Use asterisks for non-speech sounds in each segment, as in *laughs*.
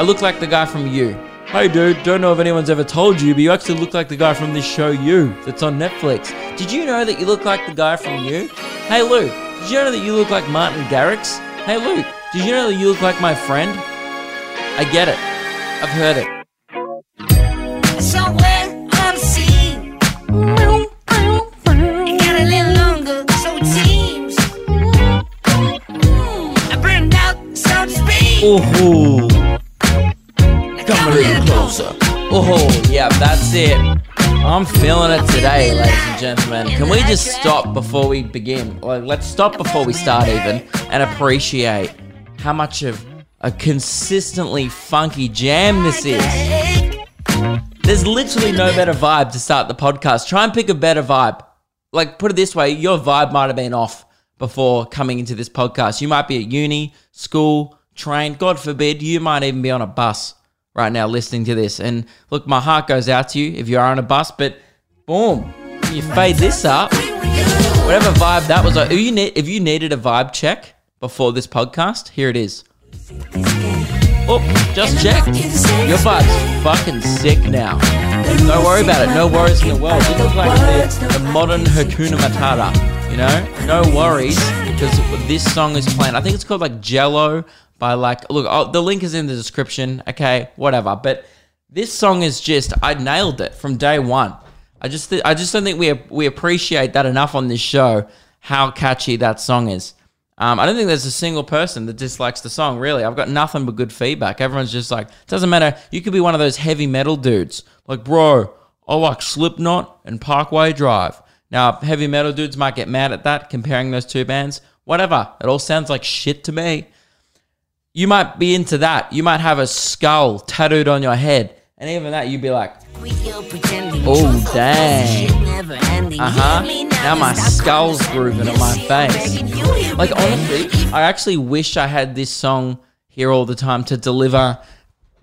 I look like the guy from You. Hey dude, don't know if anyone's ever told you, but you actually look like the guy from this show You that's on Netflix. Did you know that you look like the guy from You? Hey Luke, did you know that you look like Martin Garrix? Hey Luke, did you know that you look like my friend? I get it. I've heard it. Somewhere Oh, yeah, that's it. I'm feeling it today, ladies and gentlemen. Can we just stop before we begin? Like, let's stop before we start, even, and appreciate how much of a consistently funky jam this is. There's literally no better vibe to start the podcast. Try and pick a better vibe. Like, put it this way your vibe might have been off before coming into this podcast. You might be at uni, school, train, God forbid, you might even be on a bus right now listening to this. And look, my heart goes out to you if you are on a bus, but boom, you fade this up. Whatever vibe that was, if you, need, if you needed a vibe check before this podcast, here it is. Oh, just checked. Your vibe's fucking sick now. Don't worry about it. No worries in the world. This is like the, the modern Hakuna Matata. You know, no worries because this song is playing. I think it's called like Jello by like. Look, oh, the link is in the description. Okay, whatever. But this song is just. I nailed it from day one. I just, th- I just don't think we we appreciate that enough on this show. How catchy that song is. Um, I don't think there's a single person that dislikes the song, really. I've got nothing but good feedback. Everyone's just like, doesn't matter. You could be one of those heavy metal dudes. Like, bro, I like Slipknot and Parkway Drive. Now, heavy metal dudes might get mad at that, comparing those two bands. Whatever. It all sounds like shit to me. You might be into that. You might have a skull tattooed on your head. And even that, you'd be like, Oh, dang. uh huh. Now my skull's grooving on my face. Like honestly, I actually wish I had this song here all the time to deliver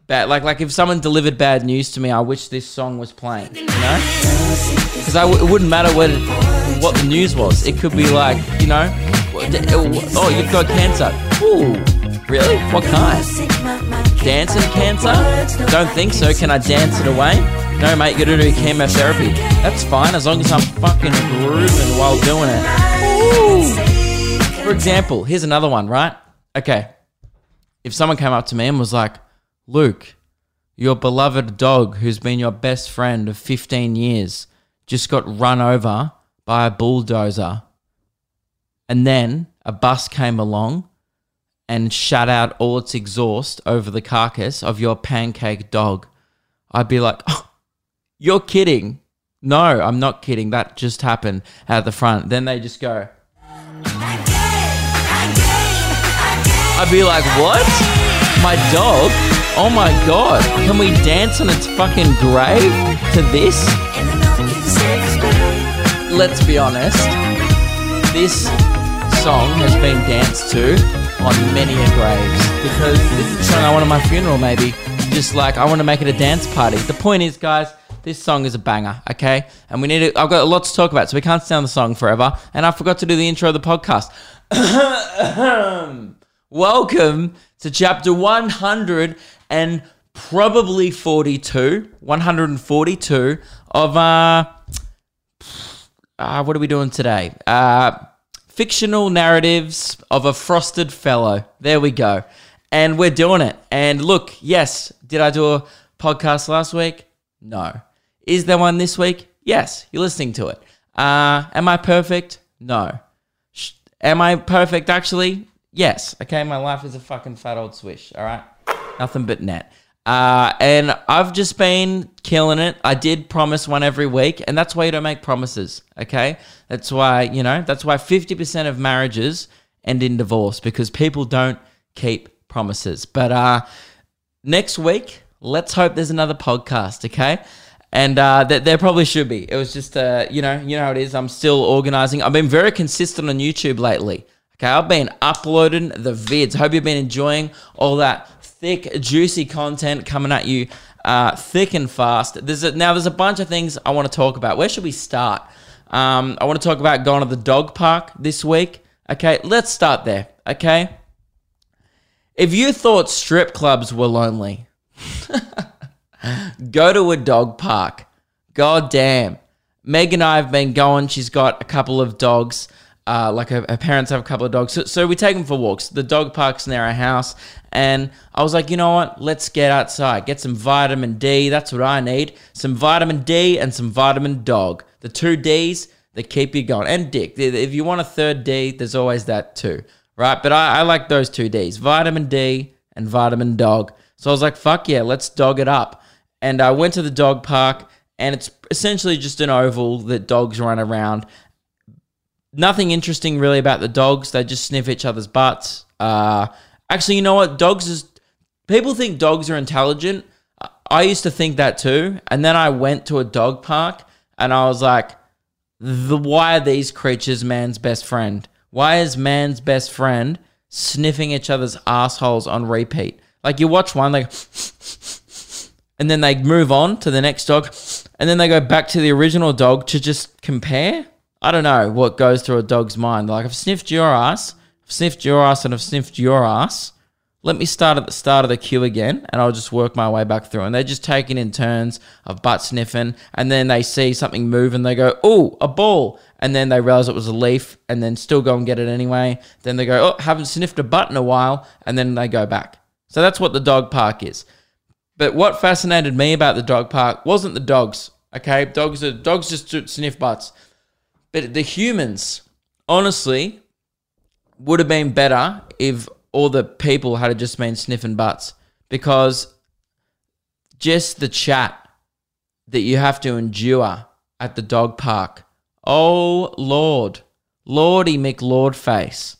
bad. Like like if someone delivered bad news to me, I wish this song was playing. You know, because w- it wouldn't matter what what the news was. It could be like you know, oh you've got cancer. Ooh, really? What kind? Dancing cancer? Don't think so. Can I dance it away? No, mate, you gotta do chemotherapy. That's fine as long as I'm fucking grooving while doing it. Ooh. For example, here's another one, right? Okay. If someone came up to me and was like, Luke, your beloved dog who's been your best friend of 15 years just got run over by a bulldozer. And then a bus came along and shut out all its exhaust over the carcass of your pancake dog. I'd be like, oh, you're kidding. No, I'm not kidding. That just happened at the front. Then they just go. I'd be like, what? My dog? Oh my god. Can we dance on its fucking grave to this? Let's be honest. This song has been danced to on many a graves because this is song I want at my funeral, maybe. Just like I want to make it a dance party. The point is, guys, this song is a banger, okay? And we need to, I've got a lot to talk about, so we can't on the song forever. And I forgot to do the intro of the podcast. *coughs* Welcome to chapter 100 and probably 42, 142 of, uh, uh what are we doing today? Uh, fictional narratives of a frosted fellow. There we go. And we're doing it. And look, yes, did I do a podcast last week? No. Is there one this week? Yes, you're listening to it. Uh, am I perfect? No. Sh- am I perfect actually? Yes. Okay, my life is a fucking fat old swish, all right? Nothing but net. Uh, and I've just been killing it. I did promise one every week, and that's why you don't make promises, okay? That's why, you know, that's why 50% of marriages end in divorce because people don't keep promises. But uh, next week, let's hope there's another podcast, okay? And uh, th- there probably should be. It was just, uh, you know, you know how it is. I'm still organizing. I've been very consistent on YouTube lately. Okay, I've been uploading the vids. Hope you've been enjoying all that thick, juicy content coming at you uh, thick and fast. There's a, now there's a bunch of things I want to talk about. Where should we start? Um, I want to talk about going to the dog park this week. Okay, let's start there. Okay, If you thought strip clubs were lonely, *laughs* go to a dog park. God damn. Meg and I have been going. She's got a couple of dogs. Uh, like her, her parents have a couple of dogs. So, so we take them for walks. The dog park's near our house. And I was like, you know what? Let's get outside. Get some vitamin D. That's what I need. Some vitamin D and some vitamin dog. The two D's that keep you going. And dick. If you want a third D, there's always that too. Right? But I, I like those two D's vitamin D and vitamin dog. So I was like, fuck yeah, let's dog it up. And I went to the dog park, and it's essentially just an oval that dogs run around. Nothing interesting really about the dogs. They just sniff each other's butts. Uh, actually, you know what? Dogs is. People think dogs are intelligent. I used to think that too. And then I went to a dog park and I was like, the, why are these creatures man's best friend? Why is man's best friend sniffing each other's assholes on repeat? Like you watch one, like, *laughs* and then they move on to the next dog, and then they go back to the original dog to just compare. I don't know what goes through a dog's mind. Like I've sniffed your ass, I've sniffed your ass, and I've sniffed your ass. Let me start at the start of the queue again, and I'll just work my way back through. And they're just taking in turns of butt sniffing, and then they see something move, and they go, "Oh, a ball!" And then they realize it was a leaf, and then still go and get it anyway. Then they go, "Oh, haven't sniffed a butt in a while," and then they go back. So that's what the dog park is. But what fascinated me about the dog park wasn't the dogs. Okay, dogs are dogs just sniff butts, but the humans, honestly, would have been better if all the people had just been sniffing butts because just the chat that you have to endure at the dog park. Oh Lord, Lordy McLord face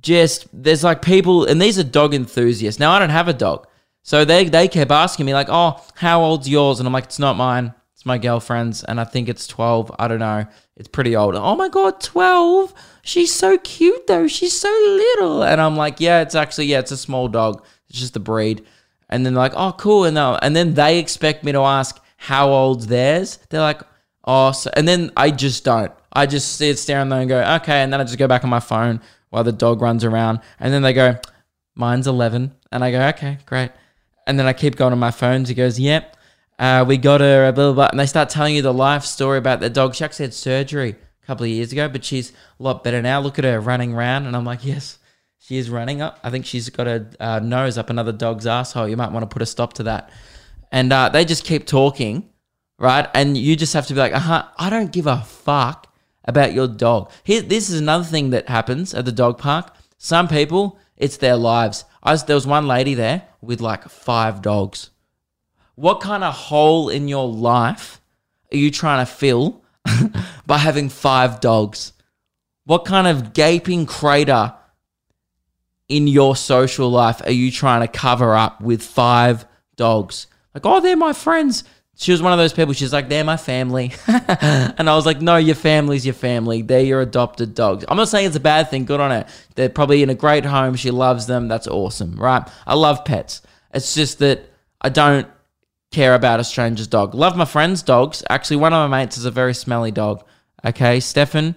just there's like people and these are dog enthusiasts. Now I don't have a dog. So they they kept asking me like, "Oh, how old's yours?" And I'm like, "It's not mine. It's my girlfriend's and I think it's 12. I don't know. It's pretty old." "Oh my god, 12? She's so cute though. She's so little." And I'm like, "Yeah, it's actually yeah, it's a small dog. It's just the breed." And then like, "Oh, cool." And and then they expect me to ask how old's theirs. They're like, "Oh," so, and then I just don't. I just sit staring there and go, "Okay," and then I just go back on my phone while the dog runs around. And then they go, mine's 11. And I go, okay, great. And then I keep going on my phone. He goes, yep, uh, we got her, a blah, blah, blah. And they start telling you the life story about their dog. She actually had surgery a couple of years ago, but she's a lot better now. Look at her running around. And I'm like, yes, she is running up. I think she's got a uh, nose up another dog's asshole. You might want to put a stop to that. And uh, they just keep talking, right? And you just have to be like, uh huh, I don't give a fuck about your dog. Here, this is another thing that happens at the dog park. Some people, it's their lives. I was, there was one lady there with like five dogs. What kind of hole in your life are you trying to fill *laughs* by having five dogs? What kind of gaping crater in your social life are you trying to cover up with five dogs? Like, oh, they're my friends. She was one of those people. She's like, they're my family. *laughs* and I was like, no, your family's your family. They're your adopted dogs. I'm not saying it's a bad thing. Good on her. They're probably in a great home. She loves them. That's awesome, right? I love pets. It's just that I don't care about a stranger's dog. Love my friends' dogs. Actually, one of my mates is a very smelly dog. Okay, Stefan,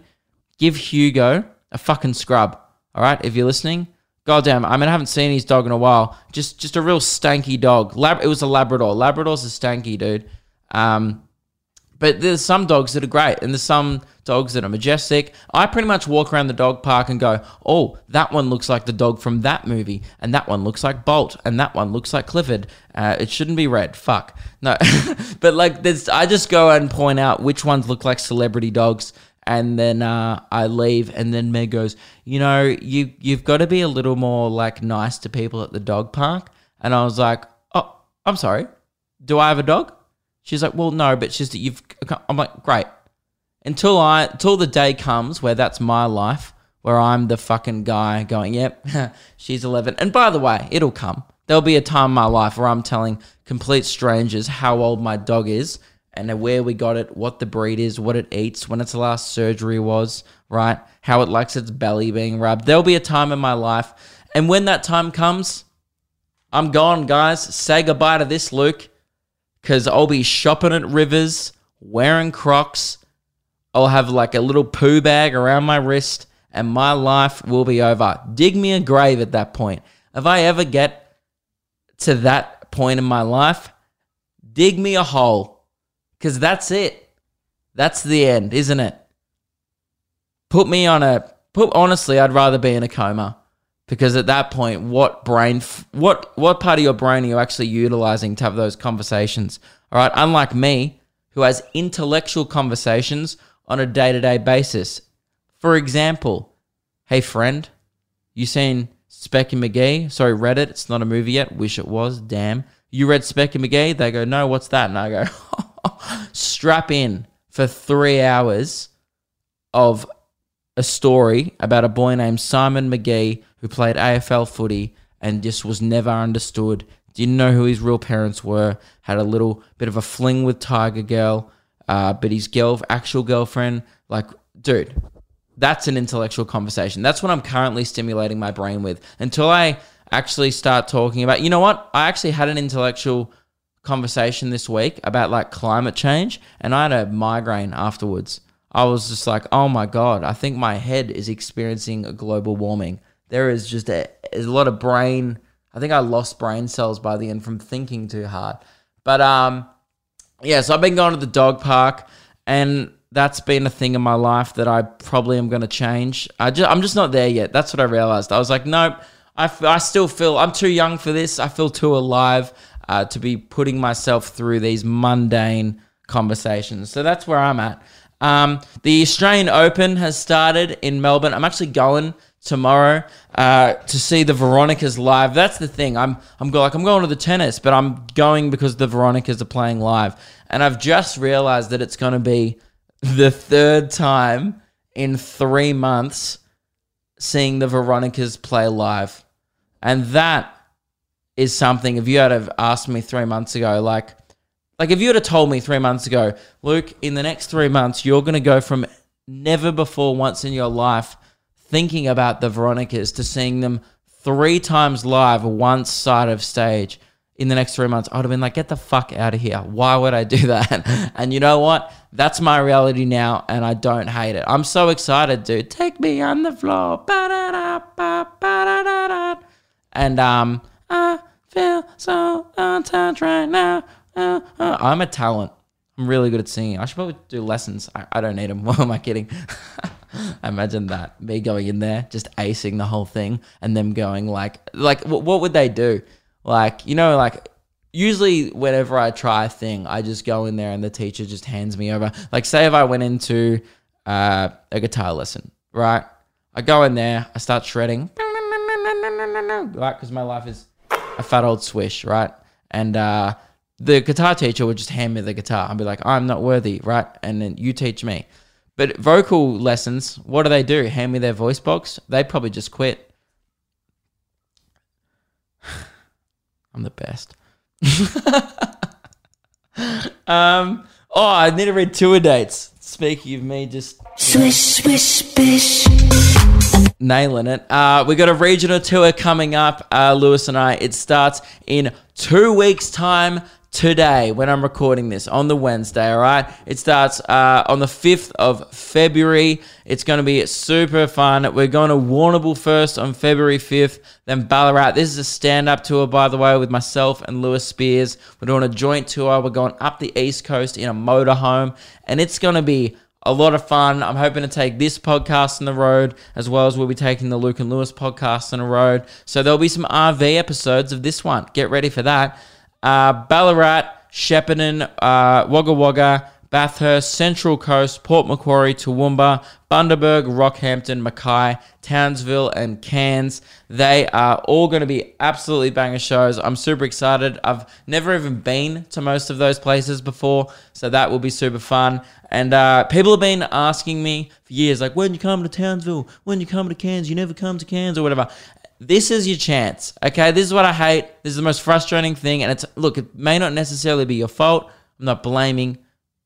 give Hugo a fucking scrub. All right, if you're listening. God damn, I mean, I haven't seen his dog in a while. Just, just a real stanky dog. Lab, it was a Labrador. Labrador's a stanky dude. Um, but there's some dogs that are great, and there's some dogs that are majestic. I pretty much walk around the dog park and go, "Oh, that one looks like the dog from that movie, and that one looks like Bolt, and that one looks like Clifford. Uh, it shouldn't be red. Fuck no." *laughs* but like, there's, I just go and point out which ones look like celebrity dogs, and then uh, I leave, and then Meg goes, "You know, you you've got to be a little more like nice to people at the dog park." And I was like, "Oh, I'm sorry. Do I have a dog?" She's like, "Well, no, but she's that you've." I'm like, "Great." Until I, until the day comes where that's my life, where I'm the fucking guy going, "Yep, *laughs* she's 11." And by the way, it'll come. There'll be a time in my life where I'm telling complete strangers how old my dog is and where we got it, what the breed is, what it eats, when its last surgery was, right? How it likes its belly being rubbed. There'll be a time in my life. And when that time comes, I'm gone, guys. Say goodbye to this, Luke, because I'll be shopping at Rivers, wearing Crocs. I'll have like a little poo bag around my wrist, and my life will be over. Dig me a grave at that point. If I ever get to that point in my life, dig me a hole. Because that's it. That's the end, isn't it? Put me on a put honestly, I'd rather be in a coma. Because at that point, what brain what what part of your brain are you actually utilizing to have those conversations? All right, unlike me, who has intellectual conversations on a day-to-day basis. For example, hey friend, you seen Specky Magee? Sorry, read it. It's not a movie yet. Wish it was. Damn. You read Specky Magee? They go, no, what's that? And I go, *laughs* strap in for three hours of a story about a boy named Simon Magee who played AFL footy and just was never understood. Didn't know who his real parents were. Had a little bit of a fling with Tiger Girl, uh, but his girl, actual girlfriend, like, dude, that's an intellectual conversation. That's what I'm currently stimulating my brain with until I actually start talking about. You know what? I actually had an intellectual conversation this week about like climate change, and I had a migraine afterwards. I was just like, oh my God, I think my head is experiencing a global warming. There is just a, a lot of brain. I think I lost brain cells by the end from thinking too hard. But um, yeah, so I've been going to the dog park, and that's been a thing in my life that I probably am going to change. I just, I'm just not there yet. That's what I realized. I was like, nope. I, f- I still feel I'm too young for this. I feel too alive uh, to be putting myself through these mundane conversations. So that's where I'm at. Um, the Australian Open has started in Melbourne. I'm actually going tomorrow uh, to see the Veronicas live. That's the thing. I'm I'm go, like I'm going to the tennis, but I'm going because the Veronicas are playing live, and I've just realized that it's going to be the third time in three months seeing the Veronicas play live, and that is something. If you had have asked me three months ago, like like if you would have told me three months ago, Luke, in the next three months, you're going to go from never before once in your life thinking about the Veronicas to seeing them three times live, one side of stage in the next three months, I'd have been like, get the fuck out of here. Why would I do *laughs* that? and you know what? That's my reality now, and I don't hate it. I'm so excited, dude. Take me on the floor. And um, I feel so untouched right now. Uh, uh, I'm a talent. I'm really good at singing. I should probably do lessons. I, I don't need them. *laughs* What am I kidding? *laughs* *gasps* Imagine that me going in there, just acing the whole thing, and them going like, like, what, would they do? Like, you know, like usually whenever I try a thing, I just go in there and the teacher just hands me over. Like, say if I went into uh, a guitar lesson, right? I go in there, I start shredding, right? Because my life is a fat old swish, right? And uh, the guitar teacher would just hand me the guitar and be like, I'm not worthy, right? And then you teach me. But vocal lessons, what do they do? Hand me their voice box? They'd probably just quit. *sighs* I'm the best. *laughs* um, oh, I need to read tour dates. Speaking of me, just Swish, swish, bish. nailing it. Uh, we got a regional tour coming up, uh, Lewis and I. It starts in two weeks' time today when I'm recording this on the Wednesday, all right? It starts uh, on the 5th of February. It's going to be super fun. We're going to Warrnambool first on February 5th, then Ballarat. This is a stand up tour, by the way, with myself and Lewis Spears. We're doing a joint tour. We're going up the East Coast in a motorhome, and it's going to be a lot of fun. I'm hoping to take this podcast on the road as well as we'll be taking the Luke and Lewis podcast on the road. So there'll be some RV episodes of this one. Get ready for that. Uh, Ballarat, Shepparton, uh, Wagga Wagga, Bathurst, Central Coast, Port Macquarie, Toowoomba, Bundaberg, Rockhampton, Mackay, Townsville, and Cairns. They are all going to be absolutely banger shows. I'm super excited. I've never even been to most of those places before, so that will be super fun. And uh, people have been asking me for years, like, when you come to Townsville, when you come to Cairns, you never come to Cairns or whatever. This is your chance, okay? This is what I hate. This is the most frustrating thing. And it's, look, it may not necessarily be your fault. I'm not blaming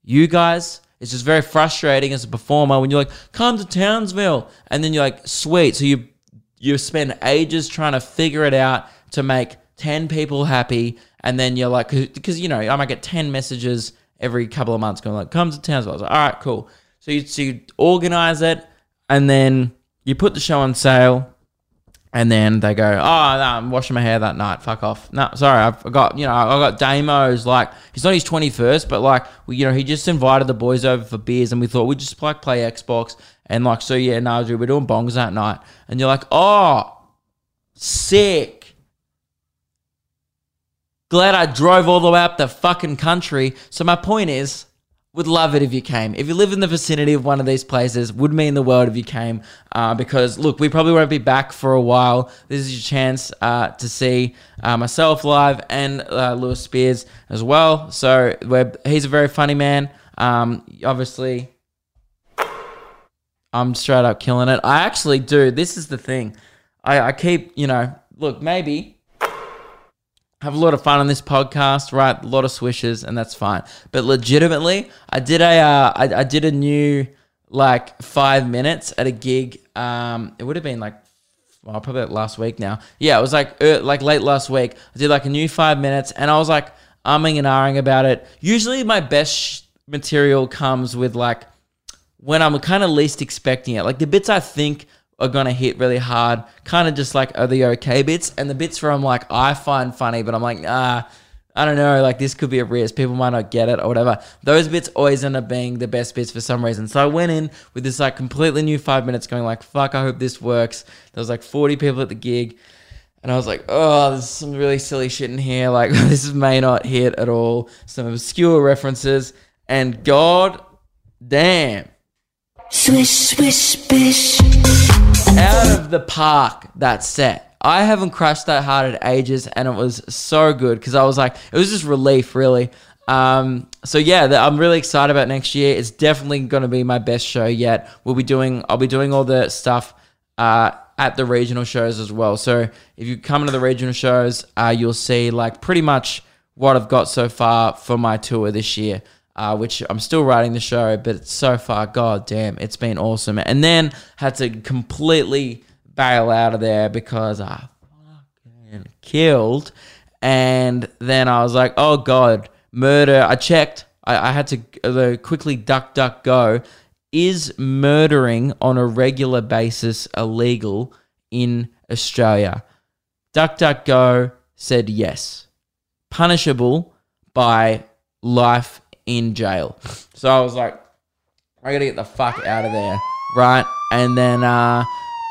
you guys. It's just very frustrating as a performer when you're like, come to Townsville. And then you're like, sweet. So you you spend ages trying to figure it out to make 10 people happy. And then you're like, because, you know, I might get 10 messages every couple of months going like, come to Townsville. I was like, all right, cool. So you, so you organize it and then you put the show on sale, and then they go, "Oh, no, I'm washing my hair that night. Fuck off." No, sorry, I've got you know I got Damo's like he's not his twenty first, but like you know he just invited the boys over for beers, and we thought we'd just like play Xbox and like so yeah, no, dude, we're doing bongs that night, and you're like, "Oh, sick." Glad I drove all the way up the fucking country. So my point is, would love it if you came. If you live in the vicinity of one of these places, would mean the world if you came. Uh, because look, we probably won't be back for a while. This is your chance uh, to see uh, myself live and uh, Lewis Spears as well. So he's a very funny man. Um, obviously, I'm straight up killing it. I actually do. This is the thing. I, I keep, you know, look, maybe have a lot of fun on this podcast, right? A lot of swishes, and that's fine. But legitimately, I did a uh, I, I did a new like five minutes at a gig. Um, it would have been like well, probably like last week now. Yeah, it was like uh, like late last week. I did like a new five minutes, and I was like umming and ahhing about it. Usually, my best sh- material comes with like when I'm kind of least expecting it. Like the bits I think are gonna hit really hard, kind of just like are the okay bits, and the bits where I'm like I find funny, but I'm like ah. I don't know, like this could be a risk. People might not get it or whatever. Those bits always end up being the best bits for some reason. So I went in with this like completely new five minutes going like, fuck, I hope this works. There was like 40 people at the gig. And I was like, oh, there's some really silly shit in here. Like, *laughs* this may not hit at all. Some obscure references. And god damn, Swish, swish, bish. Out of the park that set. I haven't crashed that hard at ages, and it was so good because I was like, it was just relief, really. Um, so yeah, the, I'm really excited about next year. It's definitely going to be my best show yet. We'll be doing, I'll be doing all the stuff uh, at the regional shows as well. So if you come to the regional shows, uh, you'll see like pretty much what I've got so far for my tour this year. Uh, which I'm still writing the show, but so far, god damn, it's been awesome. And then had to completely bail out of there because I fucking killed. And then I was like, oh god, murder. I checked. I, I had to uh, quickly DuckDuckGo. Is murdering on a regular basis illegal in Australia? DuckDuckGo said yes. Punishable by life in jail. So I was like, I gotta get the fuck out of there, right? And then, uh,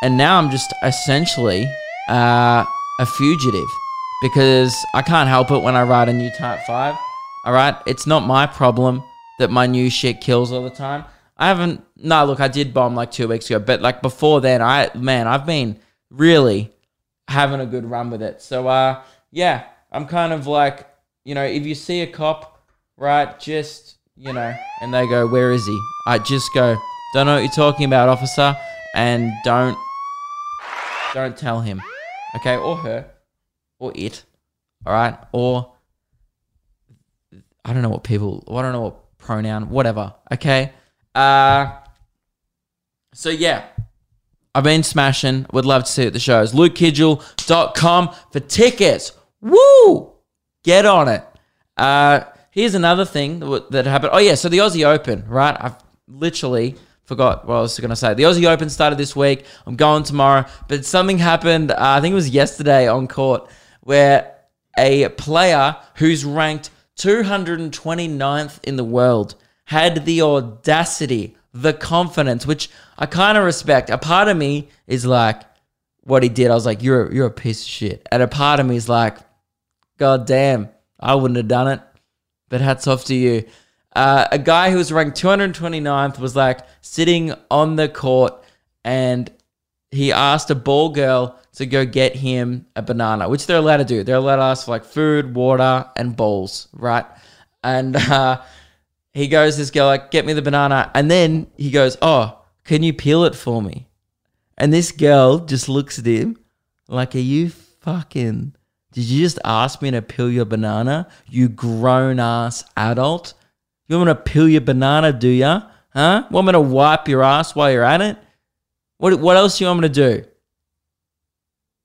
and now I'm just essentially uh, a fugitive because I can't help it when I write a new tight 5. All right, it's not my problem that my new shit kills all the time. I haven't. No, look, I did bomb like two weeks ago, but like before then, I man, I've been really having a good run with it. So, uh, yeah, I'm kind of like, you know, if you see a cop, right, just you know, and they go, "Where is he?" I just go, "Don't know what you're talking about, officer," and don't don't tell him, okay, or her, or it, all right, or I don't know what people, I don't know what pronoun, whatever, okay. Uh, so yeah, I've been smashing. Would love to see you at the shows. LukeKidgell.com for tickets. Woo! Get on it. Uh, here's another thing that, happened. Oh, yeah. So the Aussie Open, right? I've literally forgot what I was going to say. The Aussie Open started this week. I'm going tomorrow. But something happened, uh, I think it was yesterday on court, where a player who's ranked 229th in the world had the audacity, the confidence, which I kind of respect. A part of me is like, what he did, I was like, you're you're a piece of shit. And a part of me is like, God damn, I wouldn't have done it. But hats off to you. Uh, a guy who was ranked 229th was like sitting on the court and he asked a ball girl to go get him a banana, which they're allowed to do. They're allowed to ask for like food, water, and balls, right? And uh, he goes, this girl, like, get me the banana. And then he goes, oh, can you peel it for me? And this girl just looks at him like, are you fucking, did you just ask me to peel your banana? You grown ass adult? You want me to peel your banana, do ya? Huh? Want me to wipe your ass while you're at it? What, what else do you want me to do?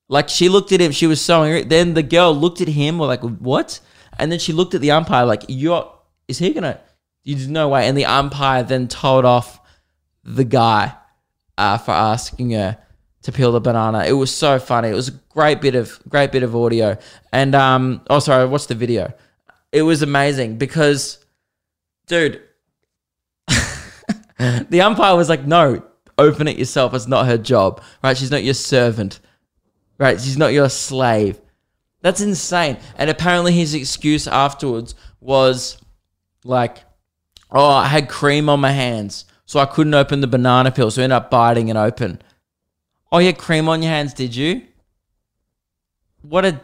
Like she looked at him, she was so angry. Then the girl looked at him, like, what? And then she looked at the umpire, like, you're, is he gonna, there's no way. And the umpire then told off the guy. uh, for asking her to peel the banana. It was so funny. It was a great bit of great bit of audio. And um, oh sorry, I watched the video. It was amazing because, dude, *laughs* the umpire was like, "No, open it yourself. It's not her job, right? She's not your servant, right? She's not your slave." That's insane. And apparently, his excuse afterwards was like, "Oh, I had cream on my hands, so I couldn't open the banana peel, so I ended up biting it open." Oh, you had cream on your hands, did you? What a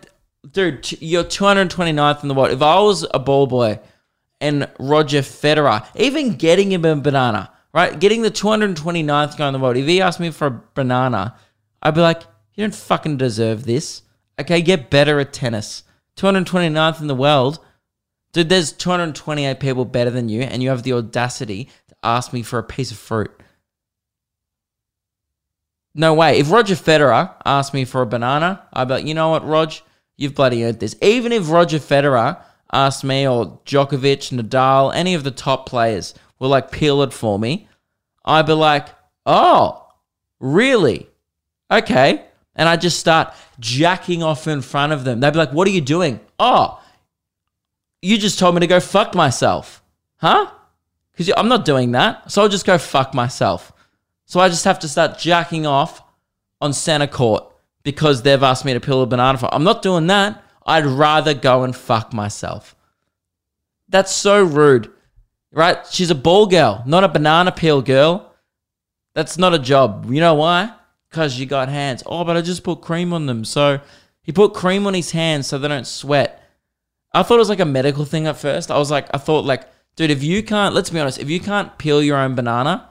dude! You're 229th in the world. If I was a ball boy and Roger Federer, even getting him a banana, right? Getting the 229th guy in the world. If he asked me for a banana, I'd be like, you don't fucking deserve this. Okay, get better at tennis. 229th in the world. Dude, there's 228 people better than you, and you have the audacity to ask me for a piece of fruit. No way. If Roger Federer asked me for a banana, I'd be like, you know what, Rog? You've bloody earned this. Even if Roger Federer asked me, or Djokovic, Nadal, any of the top players will like peel it for me, I'd be like, oh, really? Okay. And I'd just start jacking off in front of them. They'd be like, what are you doing? Oh, you just told me to go fuck myself. Huh? Because I'm not doing that. So I'll just go fuck myself. So I just have to start jacking off on center court because they've asked me to peel a banana for. I'm not doing that. I'd rather go and fuck myself. That's so rude, right? She's a ball girl, not a banana peel girl. That's not a job. You know why? Because you got hands. Oh, but I just put cream on them. So he put cream on his hands so they don't sweat. I thought it was like a medical thing at first. I was like, I thought like, dude, if you can't, let's be honest, if you can't peel your own banana,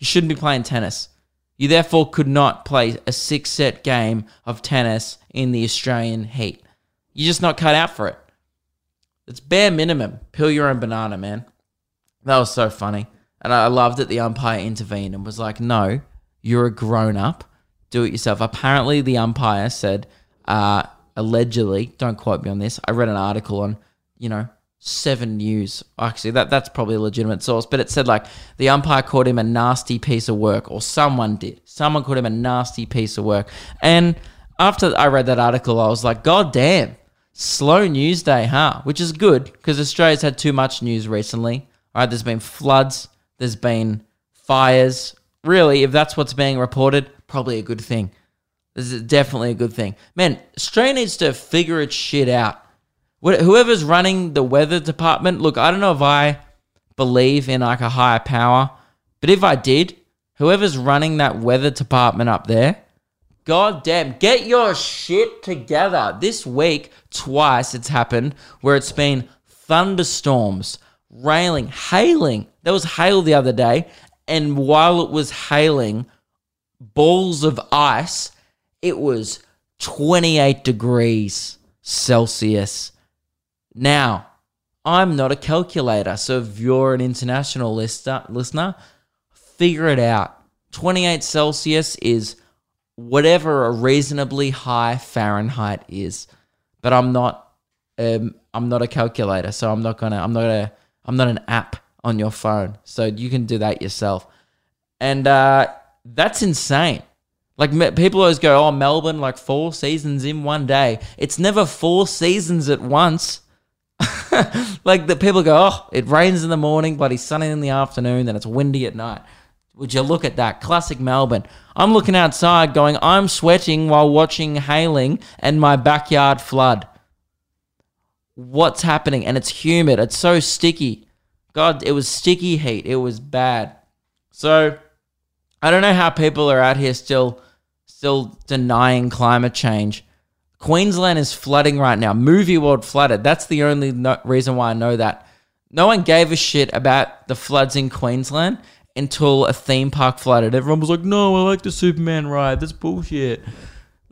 you shouldn't be playing tennis. You therefore could not play a six set game of tennis in the Australian heat. You're just not cut out for it. It's bare minimum. Peel your own banana, man. That was so funny. And I loved that the umpire intervened and was like, no, you're a grown up. Do it yourself. Apparently, the umpire said, uh, allegedly, don't quote me on this. I read an article on, you know, Seven News. Actually, that that's probably a legitimate source, but it said like the umpire called him a nasty piece of work, or someone did. Someone called him a nasty piece of work. And after I read that article, I was like, God damn, slow news day, huh? Which is good because Australia's had too much news recently. All right, there's been floods, there's been fires. Really, if that's what's being reported, probably a good thing. This is definitely a good thing. Man, Australia needs to figure its shit out. Wh- Whoever's running the weather department, look, I don't know if I believe in like a higher power, but if I did, whoever's running that weather department up there, God damn, get your shit together. This week, twice it's happened where it's been thunderstorms, railing, hailing. There was hail the other day, and while it was hailing, balls of ice, it was 28 degrees Celsius. Now, I'm not a calculator, so if you're an international listener, figure it out. 28 Celsius is whatever a reasonably high Fahrenheit is. But I'm not um, I'm not a calculator, so I'm not gonna I'm not a I'm not an app on your phone. So you can do that yourself. And uh, that's insane. Like people always go, "Oh, Melbourne, like four seasons in one day." It's never four seasons at once. *laughs* like the people go, "Oh, it rains in the morning, bloody sunny in the afternoon, then it's windy at night." Would you look at that? Classic Melbourne. I'm looking outside going, I'm sweating while watching hailing and my backyard flood. What's happening? And it's humid. It's so sticky. God, it was sticky heat. It was bad. So I don't know how people are out here still still denying climate change. Queensland is flooding right now. Movie world flooded. That's the only no- reason why I know that. No one gave a shit about the floods in Queensland until a theme park flooded. Everyone was like, "No, I like the Superman ride. That's bullshit."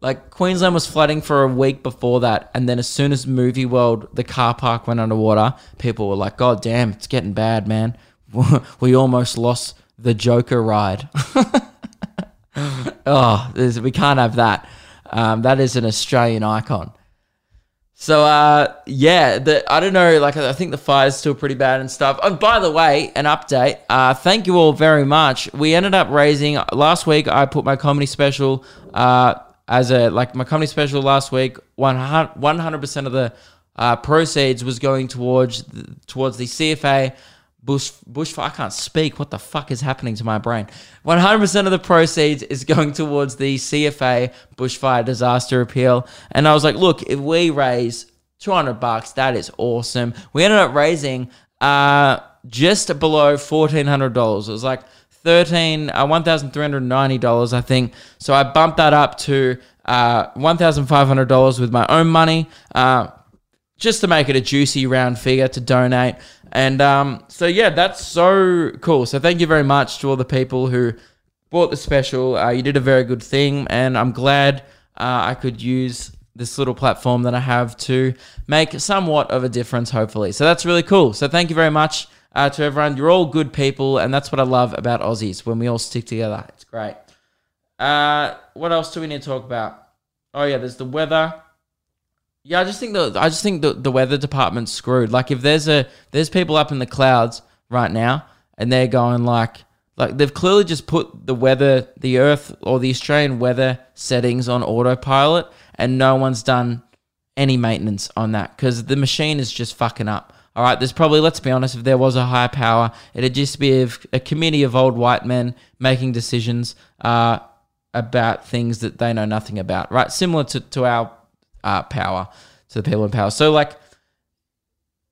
Like Queensland was flooding for a week before that, and then as soon as Movie World, the car park went underwater, people were like, "God damn, it's getting bad, man. *laughs* We almost lost the Joker ride." *laughs* oh, we can't have that. Um, that is an Australian icon. So uh, yeah, the I don't know, like I think the fire's still pretty bad and stuff. And by the way, an update. Uh, thank you all very much. We ended up raising last week. I put my comedy special uh, as a like my comedy special last week. One hundred percent of the uh, proceeds was going towards the, towards the CFA bush bushfire. I can't speak. What the fuck is happening to my brain? One hundred percent of the proceeds is going towards the CFA bushfire disaster appeal. And I was like, look, if we raise two hundred bucks, that is awesome. We ended up raising uh, just below fourteen hundred dollars. It was like thirteen uh, one thousand three hundred ninety dollars, I think. So I bumped that up to uh, one thousand five hundred dollars with my own money. Uh, just to make it a juicy round figure to donate. And um, so, yeah, that's so cool. So, thank you very much to all the people who bought the special. Uh, you did a very good thing, and I'm glad uh, I could use this little platform that I have to make somewhat of a difference, hopefully. So, that's really cool. So, thank you very much uh, to everyone. You're all good people, and that's what I love about Aussies when we all stick together. It's great. Uh, what else do we need to talk about? Oh, yeah, there's the weather. Yeah, I just think the I just think the, the weather department's screwed. Like if there's a there's people up in the clouds right now and they're going like like they've clearly just put the weather, the Earth or the Australian weather settings on autopilot, and no one's done any maintenance on that because the machine is just fucking up. All right, there's probably let's be honest, if there was a higher power, it'd just be a, a committee of old white men making decisions uh, about things that they know nothing about. Right, similar to to our uh, power to the people in power. So like,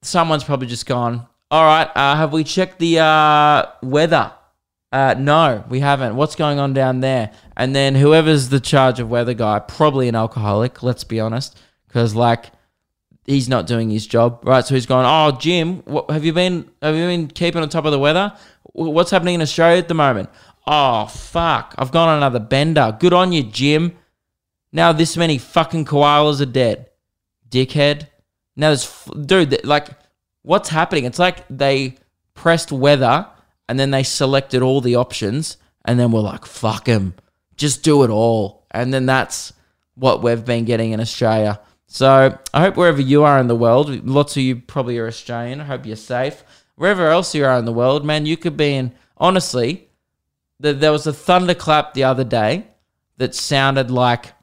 someone's probably just gone. All right, uh, have we checked the uh, weather? Uh, no, we haven't. What's going on down there? And then whoever's the charge of weather guy, probably an alcoholic. Let's be honest, because like he's not doing his job, right? So he's going, "Oh, Jim, what, have you been have you been keeping on top of the weather? What's happening in Australia at the moment? Oh, fuck, I've gone on another bender. Good on you, Jim. Now this many fucking koalas are dead. Dickhead. Now there's, f- dude, like, what's happening? It's like they pressed weather and then they selected all the options and then we're like, fuck them. Just do it all. And then that's what we've been getting in Australia. So I hope wherever you are in the world, lots of you probably are Australian. I hope you're safe. Wherever else you are in the world, man, you could be in. Honestly, there was a thunderclap the other day that sounded like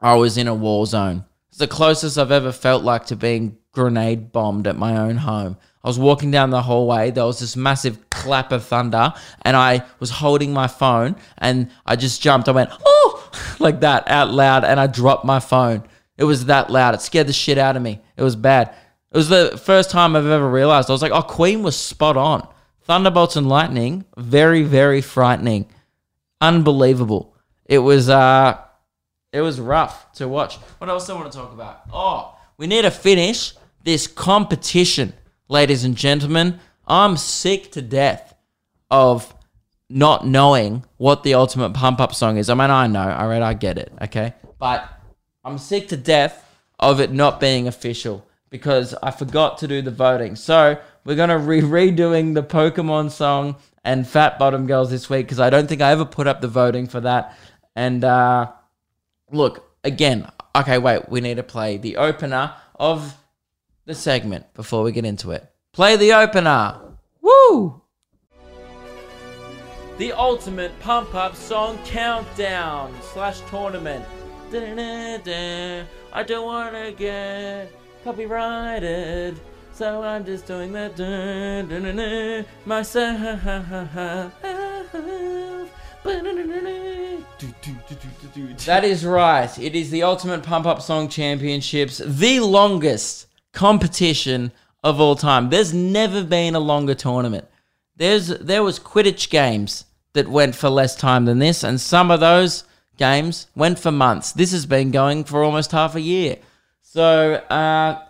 I was in a war zone. It's the closest I've ever felt like to being grenade bombed at my own home. I was walking down the hallway, there was this massive clap of thunder, and I was holding my phone and I just jumped. I went, oh, *laughs* like that out loud, and I dropped my phone. It was that loud. It scared the shit out of me. It was bad. It was the first time I've ever realized. I was like, oh, Queen was spot on. Thunderbolts and lightning, very, very frightening. Unbelievable. It was, uh, it was rough to watch. What else do I want to talk about? Oh, we need to finish this competition, ladies and gentlemen. I'm sick to death of not knowing what the ultimate pump up song is. I mean, I know, all right, I get it, okay? But I'm sick to death of it not being official because I forgot to do the voting. So we're going to be *laughs* redoing the Pokemon song and Fat Bottom Girls this week because I don't think I ever put up the voting for that. And, uh, look, again, okay, wait, we need to play the opener of the segment before we get into it. Play the opener. Woo! The ultimate pump up song countdown slash tournament. Da-da-da-da. I don't want to get copyrighted, so I'm just doing that da-da-da-da myself. *laughs* That is right. It is the Ultimate Pump Up Song Championships, the longest competition of all time. There's never been a longer tournament. There's there was Quidditch games that went for less time than this, and some of those games went for months. This has been going for almost half a year. So uh,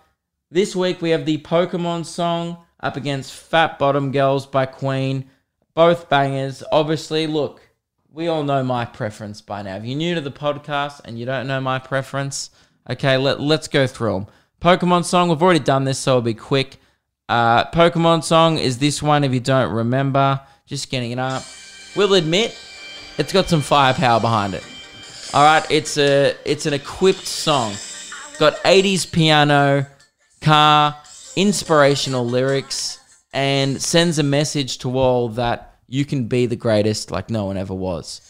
this week we have the Pokemon song up against Fat Bottom Girls by Queen. Both bangers. Obviously, look, we all know my preference by now. If you're new to the podcast and you don't know my preference, okay, let, let's go through them. Pokemon song, we've already done this, so it'll be quick. Uh, Pokemon song is this one, if you don't remember. Just getting it up. We'll admit, it's got some firepower behind it. All right, it's a it's an equipped song. got 80s piano, car, inspirational lyrics, and sends a message to all that you can be the greatest like no one ever was.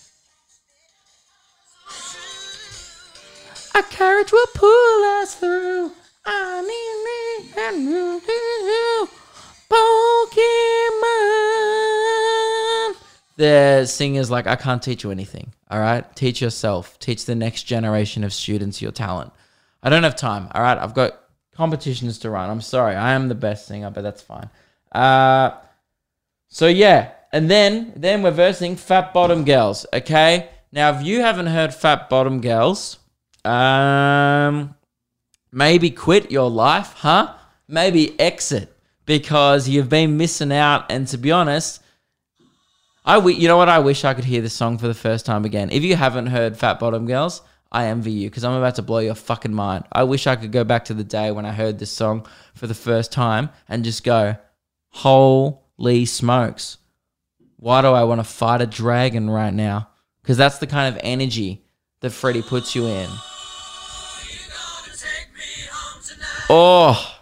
A carriage will pull us through. I need me and you, Pokemon. The singer's like, I can't teach you anything. All right, teach yourself. Teach the next generation of students your talent. I don't have time. All right, I've got competitions to run. I'm sorry. I am the best singer, but that's fine. Uh, so yeah, and then then we're versing Fat Bottom Girls. Okay, now if you haven't heard Fat Bottom Girls, um, maybe quit your life, huh? Maybe exit because you've been missing out. And to be honest, I w- you know what? I wish I could hear this song for the first time again. If you haven't heard Fat Bottom Girls, I envy you because I'm about to blow your fucking mind. I wish I could go back to the day when I heard this song for the first time and just go, holy smokes. Why do I want to fight a dragon right now? Because that's the kind of energy that Freddie puts you in. Oh,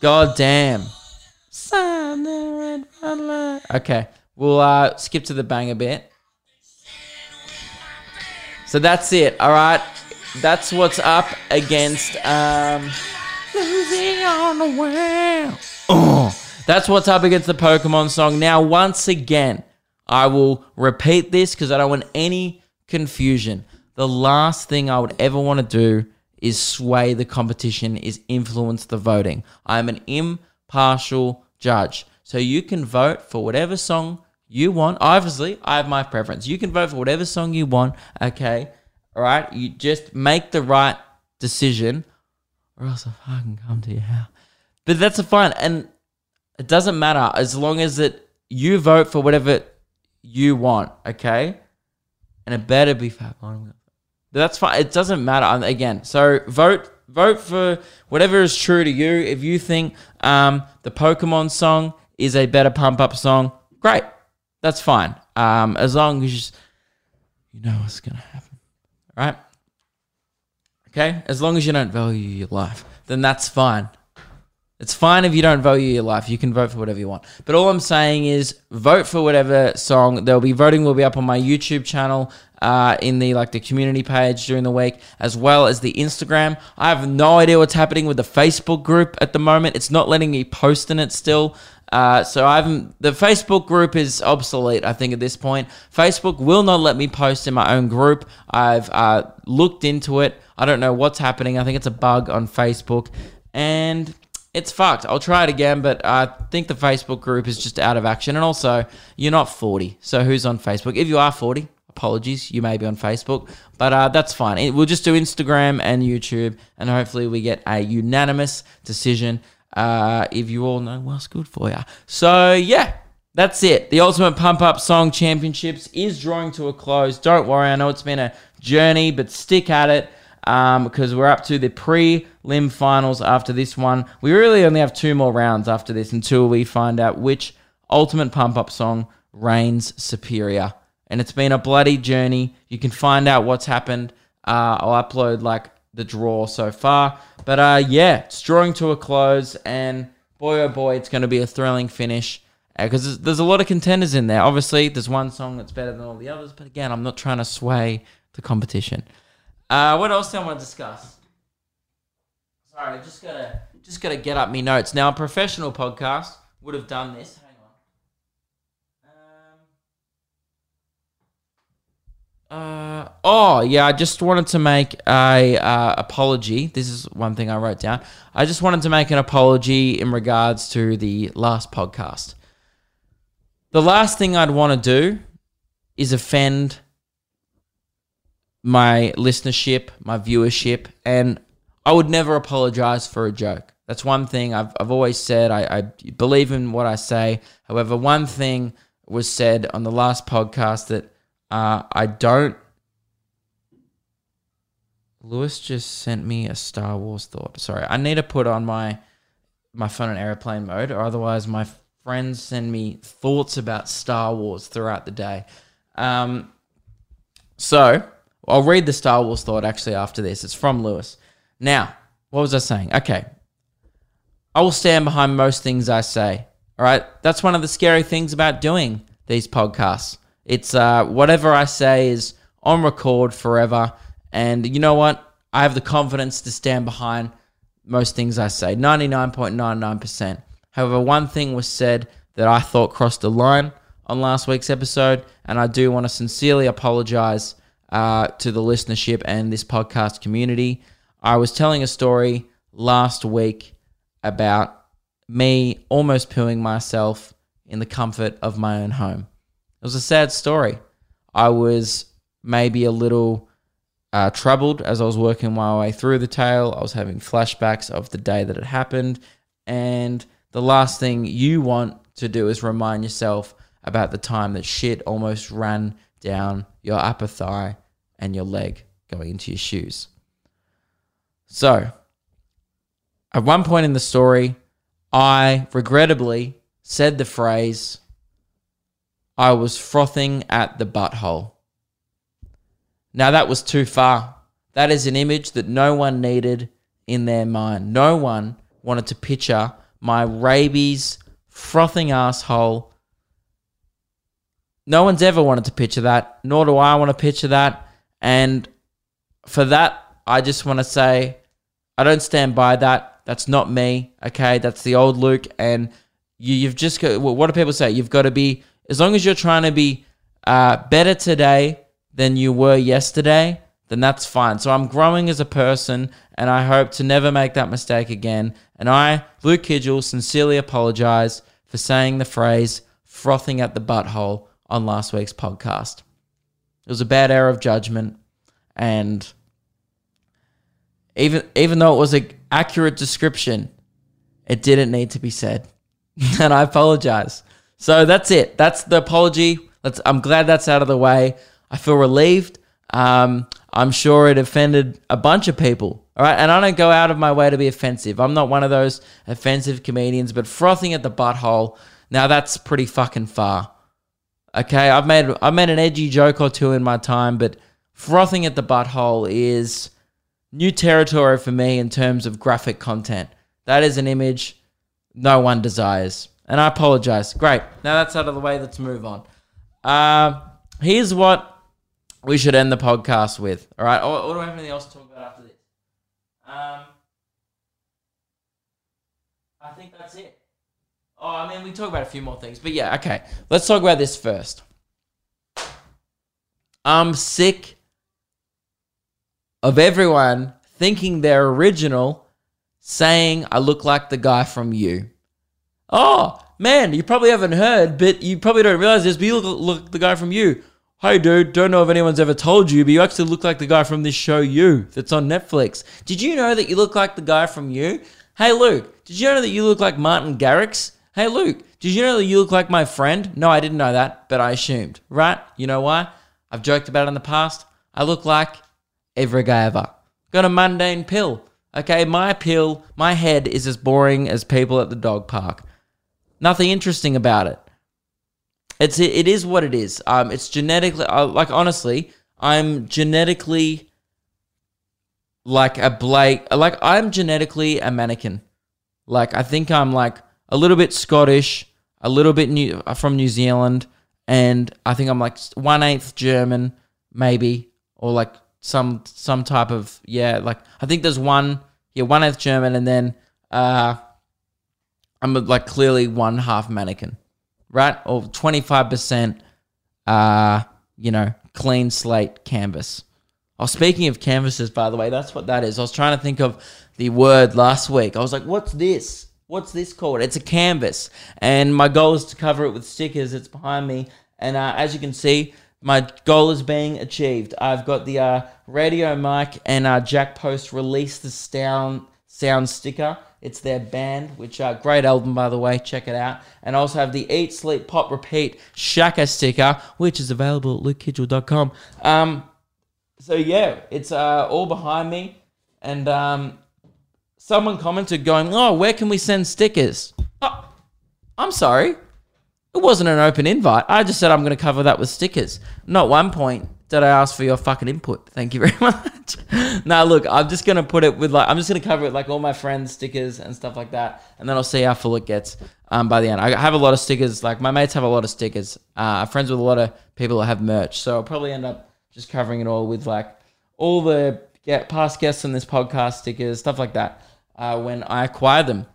god damn. Okay, we'll uh, skip to the bang a bit. So that's it. All right, that's what's up against um. Losing on the world. Oh, that's what's up against the Pokemon song. Now, once again, I will repeat this because I don't want any confusion. The last thing I would ever want to do is sway the competition, is influence the voting. I'm an impartial judge. So you can vote for whatever song you want. Obviously, I have my preference. You can vote for whatever song you want, okay? All right? You just make the right decision or else I can come to your house. But that's a fine. And it doesn't matter as long as it you vote for whatever you want, okay? And it better be fat bottom. That's fine. It doesn't matter. Again, so vote vote for whatever is true to you. If you think um, the Pokemon song is a better pump up song, great. That's fine. Um, as long as you know what's gonna happen, right? Okay. As long as you don't value your life, then that's fine. It's fine if you don't value your life. You can vote for whatever you want. But all I'm saying is vote for whatever song. There'll be voting will be up on my YouTube channel uh, in the like the community page during the week, as well as the Instagram. I have no idea what's happening with the Facebook group at the moment. It's not letting me post in it still. Uh, so I haven't. The Facebook group is obsolete. I think at this point, Facebook will not let me post in my own group. I've uh, looked into it. I don't know what's happening. I think it's a bug on Facebook, and it's fucked. I'll try it again, but I think the Facebook group is just out of action. And also, you're not 40, so who's on Facebook? If you are 40, apologies, you may be on Facebook, but uh, that's fine. We'll just do Instagram and YouTube, and hopefully we get a unanimous decision. Uh, if you all know what's good for you. So yeah, that's it. The Ultimate Pump Up Song Championships is drawing to a close. Don't worry, I know it's been a journey, but stick at it um, because we're up to the pre-lim finals after this one. We really only have two more rounds after this until we find out which Ultimate Pump Up song reigns superior. And it's been a bloody journey. You can find out what's happened. Uh, I'll upload like the draw so far. But uh, yeah, it's drawing to a close, and boy oh boy, it's going to be a thrilling finish because there's, there's a lot of contenders in there. Obviously, there's one song that's better than all the others, but again, I'm not trying to sway the competition. Uh, what else do I want to discuss? Sorry, I just gotta just gotta get up me notes. Now, a professional podcast would have done this. Hang on. Um, uh, oh yeah, I just wanted to make a uh, apology. This is one thing I wrote down. I just wanted to make an apology in regards to the last podcast. The last thing I'd want to do is offend my listenership, my viewership, and I would never apologize for a joke. That's one thing I've, I've always said. I, I believe in what I say. However, one thing was said on the last podcast that uh, I don't. Lewis just sent me a Star Wars thought. Sorry, I need to put on my my phone in airplane mode, or otherwise my friends send me thoughts about Star Wars throughout the day. Um, so I'll read the Star Wars thought actually after this. It's from Lewis. Now, what was I saying? Okay. I will stand behind most things I say. All right. That's one of the scary things about doing these podcasts. It's uh, whatever I say is on record forever. And you know what? I have the confidence to stand behind most things I say 99.99%. However, one thing was said that I thought crossed the line on last week's episode. And I do want to sincerely apologize uh, to the listenership and this podcast community. I was telling a story last week about me almost pooing myself in the comfort of my own home. It was a sad story. I was maybe a little uh, troubled as I was working my way through the tale. I was having flashbacks of the day that it happened. And the last thing you want to do is remind yourself about the time that shit almost ran down your upper thigh and your leg going into your shoes. So, at one point in the story, I regrettably said the phrase, I was frothing at the butthole. Now, that was too far. That is an image that no one needed in their mind. No one wanted to picture my rabies frothing asshole. No one's ever wanted to picture that, nor do I want to picture that. And for that, I just want to say I don't stand by that. That's not me. Okay, that's the old Luke, and you, you've just got. What do people say? You've got to be as long as you're trying to be uh, better today than you were yesterday. Then that's fine. So I'm growing as a person, and I hope to never make that mistake again. And I, Luke Kidgell, sincerely apologize for saying the phrase "frothing at the butthole" on last week's podcast. It was a bad error of judgment, and even even though it was an accurate description, it didn't need to be said, *laughs* and I apologize. So that's it. That's the apology. Let's, I'm glad that's out of the way. I feel relieved. Um, I'm sure it offended a bunch of people. All right. And I don't go out of my way to be offensive. I'm not one of those offensive comedians, but frothing at the butthole, now that's pretty fucking far. Okay. I've made, I've made an edgy joke or two in my time, but frothing at the butthole is new territory for me in terms of graphic content. That is an image no one desires. And I apologize. Great. Now that's out of the way. Let's move on. Uh, here's what we should end the podcast with. All right. Or do I have anything else to talk about after this? Um, I think that's it. Oh, I mean, we talk about a few more things, but yeah, okay. Let's talk about this first. I'm sick of everyone thinking they're original, saying I look like the guy from you. Oh, man, you probably haven't heard, but you probably don't realize this, but you look, look the guy from you. Hey, dude, don't know if anyone's ever told you, but you actually look like the guy from this show, You, that's on Netflix. Did you know that you look like the guy from You? Hey, Luke, did you know that you look like Martin Garrix? Hey, Luke, did you know that you look like my friend? No, I didn't know that, but I assumed. Right? You know why? I've joked about it in the past. I look like every guy ever. Got a mundane pill. Okay, my pill, my head is as boring as people at the dog park. Nothing interesting about it. It's it is what it is. Um, it's genetically uh, like honestly, I'm genetically like a Blake. Like I'm genetically a mannequin. Like I think I'm like a little bit Scottish, a little bit new uh, from New Zealand, and I think I'm like one eighth German, maybe, or like some some type of yeah. Like I think there's one yeah one eighth German, and then uh I'm like clearly one half mannequin, right? Or 25%, uh, you know, clean slate canvas. Oh, speaking of canvases, by the way, that's what that is. I was trying to think of the word last week. I was like, what's this? What's this called? It's a canvas. And my goal is to cover it with stickers. It's behind me. And uh, as you can see, my goal is being achieved. I've got the uh, radio mic and uh, Jack Post released the sound, sound sticker it's their band, which uh, great album by the way. Check it out. And I also have the Eat Sleep Pop Repeat Shaka sticker, which is available at lukekidgell.com. Um, so yeah, it's uh, all behind me. And um, someone commented going, "Oh, where can we send stickers?" Oh, I'm sorry. It wasn't an open invite. I just said I'm going to cover that with stickers. Not one point did I ask for your fucking input? Thank you very *laughs* much. now, look, I'm just gonna put it with like I'm just gonna cover it like all my friends' stickers and stuff like that, and then I'll see how full it gets um, by the end. I have a lot of stickers. Like my mates have a lot of stickers. Uh, I'm friends with a lot of people that have merch, so I'll probably end up just covering it all with like all the get past guests on this podcast stickers, stuff like that. Uh, when I acquire them.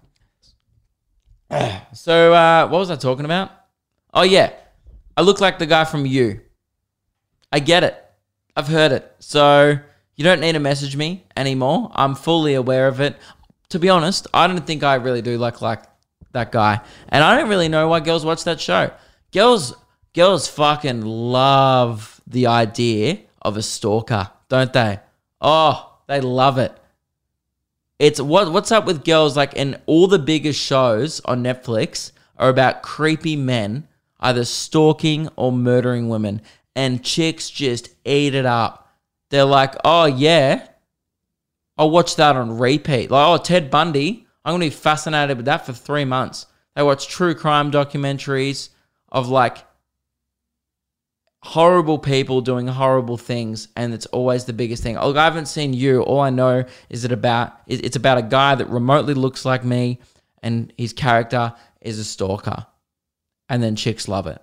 *clears throat* so uh, what was I talking about? Oh yeah, I look like the guy from You. I get it. I've heard it. So you don't need to message me anymore. I'm fully aware of it. To be honest, I don't think I really do look like that guy. And I don't really know why girls watch that show. Girls girls fucking love the idea of a stalker, don't they? Oh, they love it. It's what what's up with girls like in all the biggest shows on Netflix are about creepy men either stalking or murdering women and chicks just eat it up. They're like, "Oh yeah, I'll watch that on repeat." Like, "Oh, Ted Bundy, I'm going to be fascinated with that for 3 months." They watch true crime documentaries of like horrible people doing horrible things and it's always the biggest thing. Look, I haven't seen you. All I know is it about it's about a guy that remotely looks like me and his character is a stalker. And then chicks love it.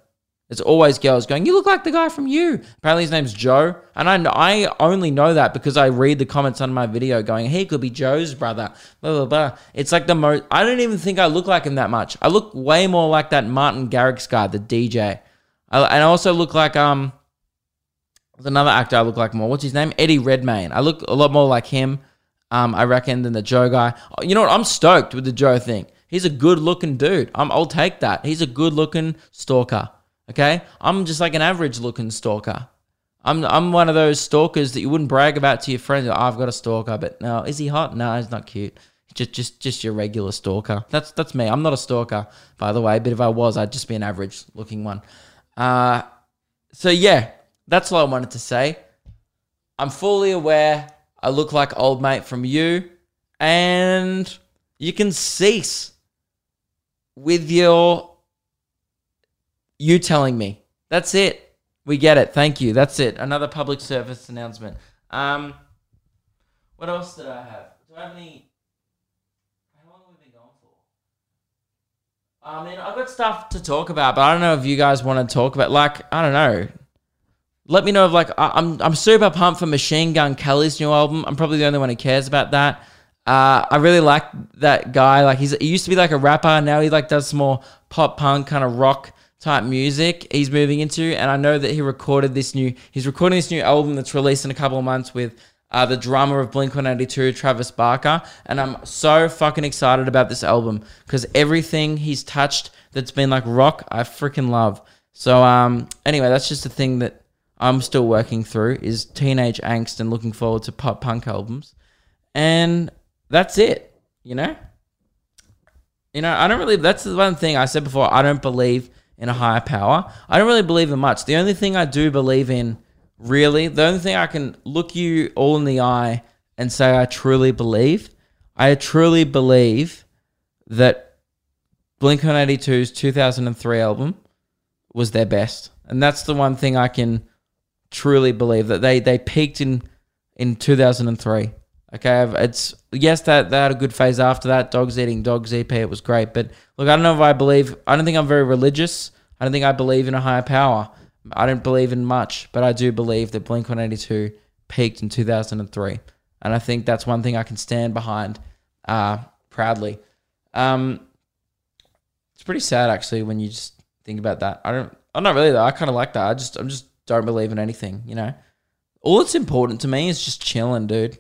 It's always girls going, "You look like the guy from you." Apparently his name's Joe, and I I only know that because I read the comments on my video going, "He could be Joe's brother." Blah blah blah. It's like the most. I don't even think I look like him that much. I look way more like that Martin Garrix guy, the DJ. I, and I also look like um, another actor I look like more. What's his name? Eddie Redmayne. I look a lot more like him. Um, I reckon than the Joe guy. Oh, you know what? I'm stoked with the Joe thing. He's a good looking dude. I'm, I'll take that. He's a good looking stalker. Okay, I'm just like an average looking stalker. I'm I'm one of those stalkers that you wouldn't brag about to your friends. Oh, I've got a stalker, but no, is he hot? No, he's not cute. Just just just your regular stalker. That's that's me. I'm not a stalker, by the way. But if I was, I'd just be an average looking one. Uh, so yeah, that's all I wanted to say. I'm fully aware I look like old mate from you, and you can cease with your you telling me. That's it. We get it. Thank you. That's it. Another public service announcement. Um, what else did I have? Do I have any? How long have we been going for? I mean, I've got stuff to talk about, but I don't know if you guys want to talk about. Like, I don't know. Let me know if like I- I'm I'm super pumped for Machine Gun Kelly's new album. I'm probably the only one who cares about that. Uh, I really like that guy. Like he's he used to be like a rapper. Now he like does some more pop punk kind of rock type music. He's moving into, and I know that he recorded this new. He's recording this new album that's released in a couple of months with uh, the drummer of Blink 182, Travis Barker. And I'm so fucking excited about this album because everything he's touched that's been like rock, I freaking love. So, um, anyway, that's just a thing that I'm still working through is teenage angst and looking forward to pop punk albums. And that's it, you know? You know, I don't really, that's the one thing I said before. I don't believe in a higher power. I don't really believe in much. The only thing I do believe in, really, the only thing I can look you all in the eye and say I truly believe, I truly believe that Blink 182's 2003 album was their best. And that's the one thing I can truly believe that they, they peaked in, in 2003. Okay, it's yes that they had a good phase after that. Dogs eating dogs EP, it was great. But look, I don't know if I believe. I don't think I'm very religious. I don't think I believe in a higher power. I don't believe in much, but I do believe that Blink 182 peaked in 2003, and I think that's one thing I can stand behind uh, proudly. Um, it's pretty sad actually when you just think about that. I don't. I'm not really though. I kind of like that. I just. I'm just don't believe in anything. You know, all that's important to me is just chilling, dude.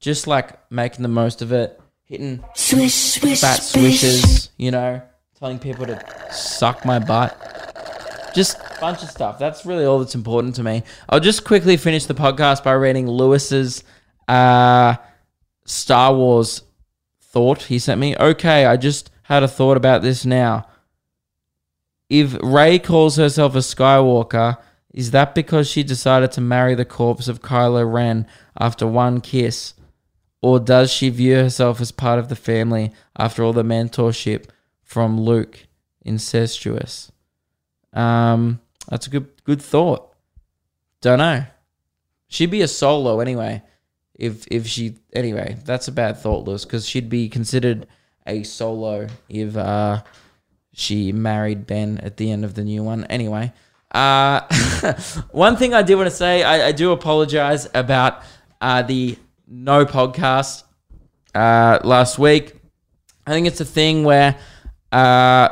Just like making the most of it, hitting Swish, swish, fat swish. swishes, you know, telling people to suck my butt. Just a bunch of stuff. That's really all that's important to me. I'll just quickly finish the podcast by reading Lewis's uh, Star Wars thought he sent me. Okay, I just had a thought about this now. If Rey calls herself a Skywalker, is that because she decided to marry the corpse of Kylo Ren after one kiss? Or does she view herself as part of the family after all the mentorship from Luke? Incestuous. Um, that's a good good thought. Don't know. she'd be a solo anyway. If if she anyway, that's a bad thought, Lewis, because she'd be considered a solo if uh, she married Ben at the end of the new one. Anyway, uh, *laughs* one thing I did want to say, I, I do apologize about uh, the no podcast uh, last week. I think it's a thing where uh,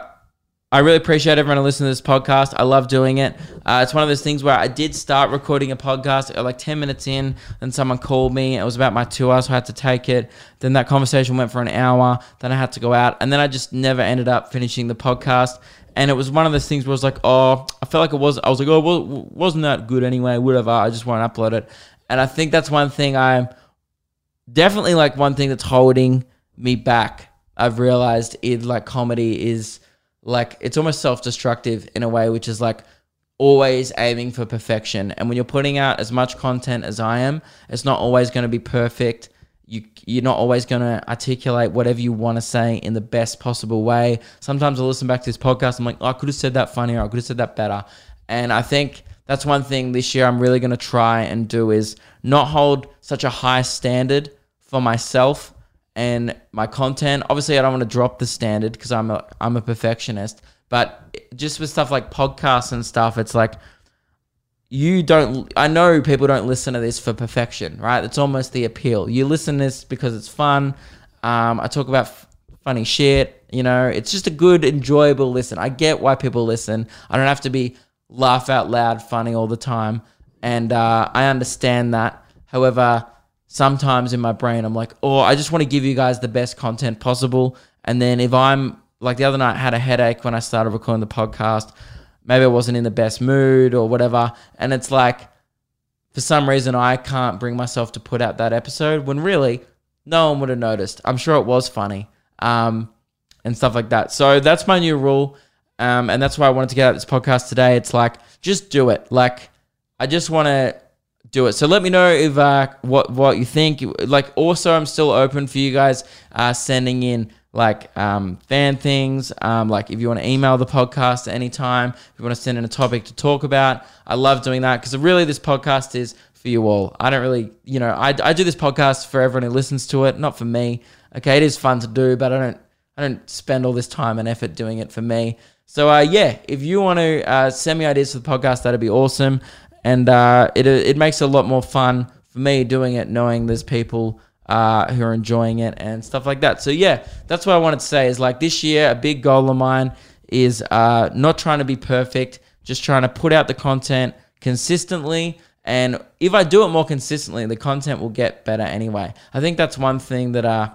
I really appreciate everyone who listens to this podcast. I love doing it. Uh, it's one of those things where I did start recording a podcast like 10 minutes in, then someone called me. It was about my tour, so I had to take it. Then that conversation went for an hour. Then I had to go out. And then I just never ended up finishing the podcast. And it was one of those things where I was like, oh, I felt like it was, I was like, oh, well, wasn't that good anyway? Whatever. I just want to upload it. And I think that's one thing I'm definitely like one thing that's holding me back. I've realized in like comedy is like it's almost self-destructive in a way which is like always aiming for perfection. And when you're putting out as much content as i am it's not always going to be perfect. You you're not always going to articulate whatever you want to say in the best possible way. Sometimes i listen back to this podcast i'm like oh, i could have said that funnier i could have said that better. And i think that's one thing this year i'm really going to try and do is not hold such a high standard for myself and my content. Obviously, I don't want to drop the standard because I'm a I'm a perfectionist. But just with stuff like podcasts and stuff, it's like you don't. I know people don't listen to this for perfection, right? It's almost the appeal. You listen to this because it's fun. Um, I talk about f- funny shit. You know, it's just a good, enjoyable listen. I get why people listen. I don't have to be laugh out loud funny all the time, and uh, I understand that. However, sometimes in my brain I'm like, oh, I just want to give you guys the best content possible. And then if I'm like the other night, I had a headache when I started recording the podcast. Maybe I wasn't in the best mood or whatever. And it's like, for some reason, I can't bring myself to put out that episode when really no one would have noticed. I'm sure it was funny um, and stuff like that. So that's my new rule. Um, and that's why I wanted to get out this podcast today. It's like, just do it. Like, I just want to do it. So let me know if uh, what what you think. Like, also, I'm still open for you guys uh, sending in like um, fan things. Um, like, if you want to email the podcast at any time, if you want to send in a topic to talk about, I love doing that because really, this podcast is for you all. I don't really, you know, I, I do this podcast for everyone who listens to it, not for me. Okay, it is fun to do, but I don't I don't spend all this time and effort doing it for me. So uh, yeah, if you want to uh, send me ideas for the podcast, that'd be awesome and uh, it it makes it a lot more fun for me doing it, knowing there's people uh, who are enjoying it and stuff like that. So yeah, that's what I wanted to say. Is like this year, a big goal of mine is uh, not trying to be perfect, just trying to put out the content consistently. And if I do it more consistently, the content will get better anyway. I think that's one thing that uh,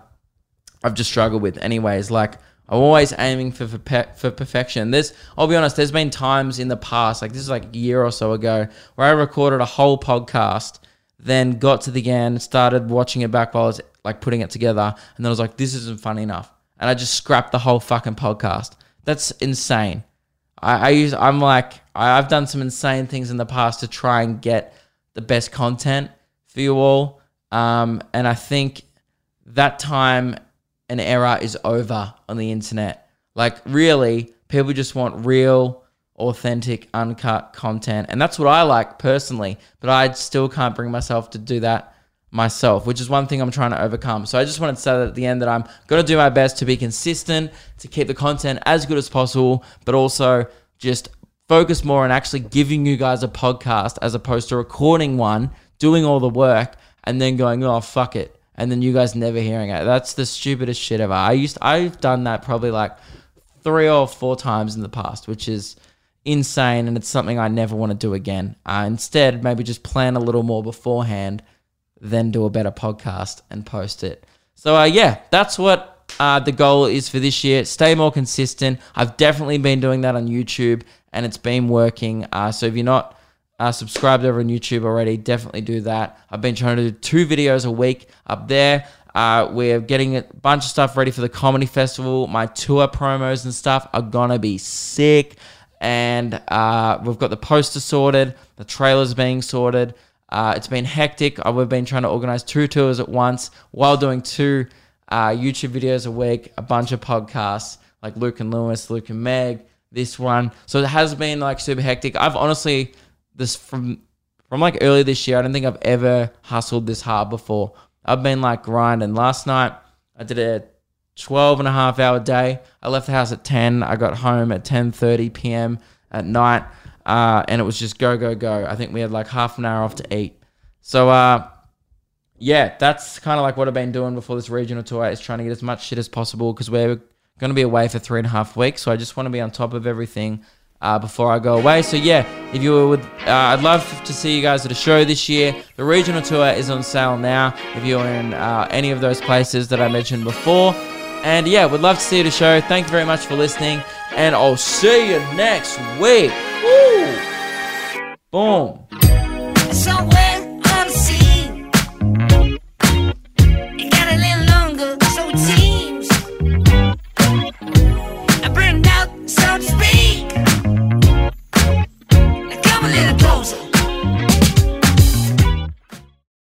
I've just struggled with, anyways. Like I'm always aiming for for, for perfection. There's, I'll be honest, there's been times in the past, like this is like a year or so ago, where I recorded a whole podcast, then got to the end, started watching it back while I was like putting it together, and then I was like, this isn't funny enough, and I just scrapped the whole fucking podcast. That's insane. I, I use, I'm like, I, I've done some insane things in the past to try and get the best content for you all, um, and I think that time an era is over on the internet. Like, really, people just want real, authentic, uncut content. And that's what I like personally, but I still can't bring myself to do that myself, which is one thing I'm trying to overcome. So I just wanted to say at the end that I'm going to do my best to be consistent, to keep the content as good as possible, but also just focus more on actually giving you guys a podcast as opposed to recording one, doing all the work, and then going, oh, fuck it and then you guys never hearing it. That's the stupidest shit ever. I used I've done that probably like three or four times in the past, which is insane, and it's something I never want to do again. Uh, instead, maybe just plan a little more beforehand, then do a better podcast and post it. So uh, yeah, that's what uh, the goal is for this year. Stay more consistent. I've definitely been doing that on YouTube, and it's been working. Uh, so if you're not uh, subscribed over on YouTube already, definitely do that. I've been trying to do two videos a week up there. Uh, we're getting a bunch of stuff ready for the comedy festival. My tour promos and stuff are gonna be sick, and uh, we've got the poster sorted, the trailers being sorted. Uh, it's been hectic. Uh, we've been trying to organize two tours at once while doing two uh, YouTube videos a week, a bunch of podcasts like Luke and Lewis, Luke and Meg. This one, so it has been like super hectic. I've honestly this from from like early this year. I don't think I've ever hustled this hard before. I've been like grinding. Last night I did a 12 and a half hour day. I left the house at 10. I got home at 10:30 p.m. at night, uh, and it was just go go go. I think we had like half an hour off to eat. So uh, yeah, that's kind of like what I've been doing before this regional tour is trying to get as much shit as possible because we're going to be away for three and a half weeks. So I just want to be on top of everything uh, before I go away. So yeah, if you with, uh, I'd love to see you guys at a show this year. The regional tour is on sale now. If you're in uh, any of those places that I mentioned before, and yeah, we'd love to see you at a show. Thank you very much for listening, and I'll see you next week. Woo! Boom.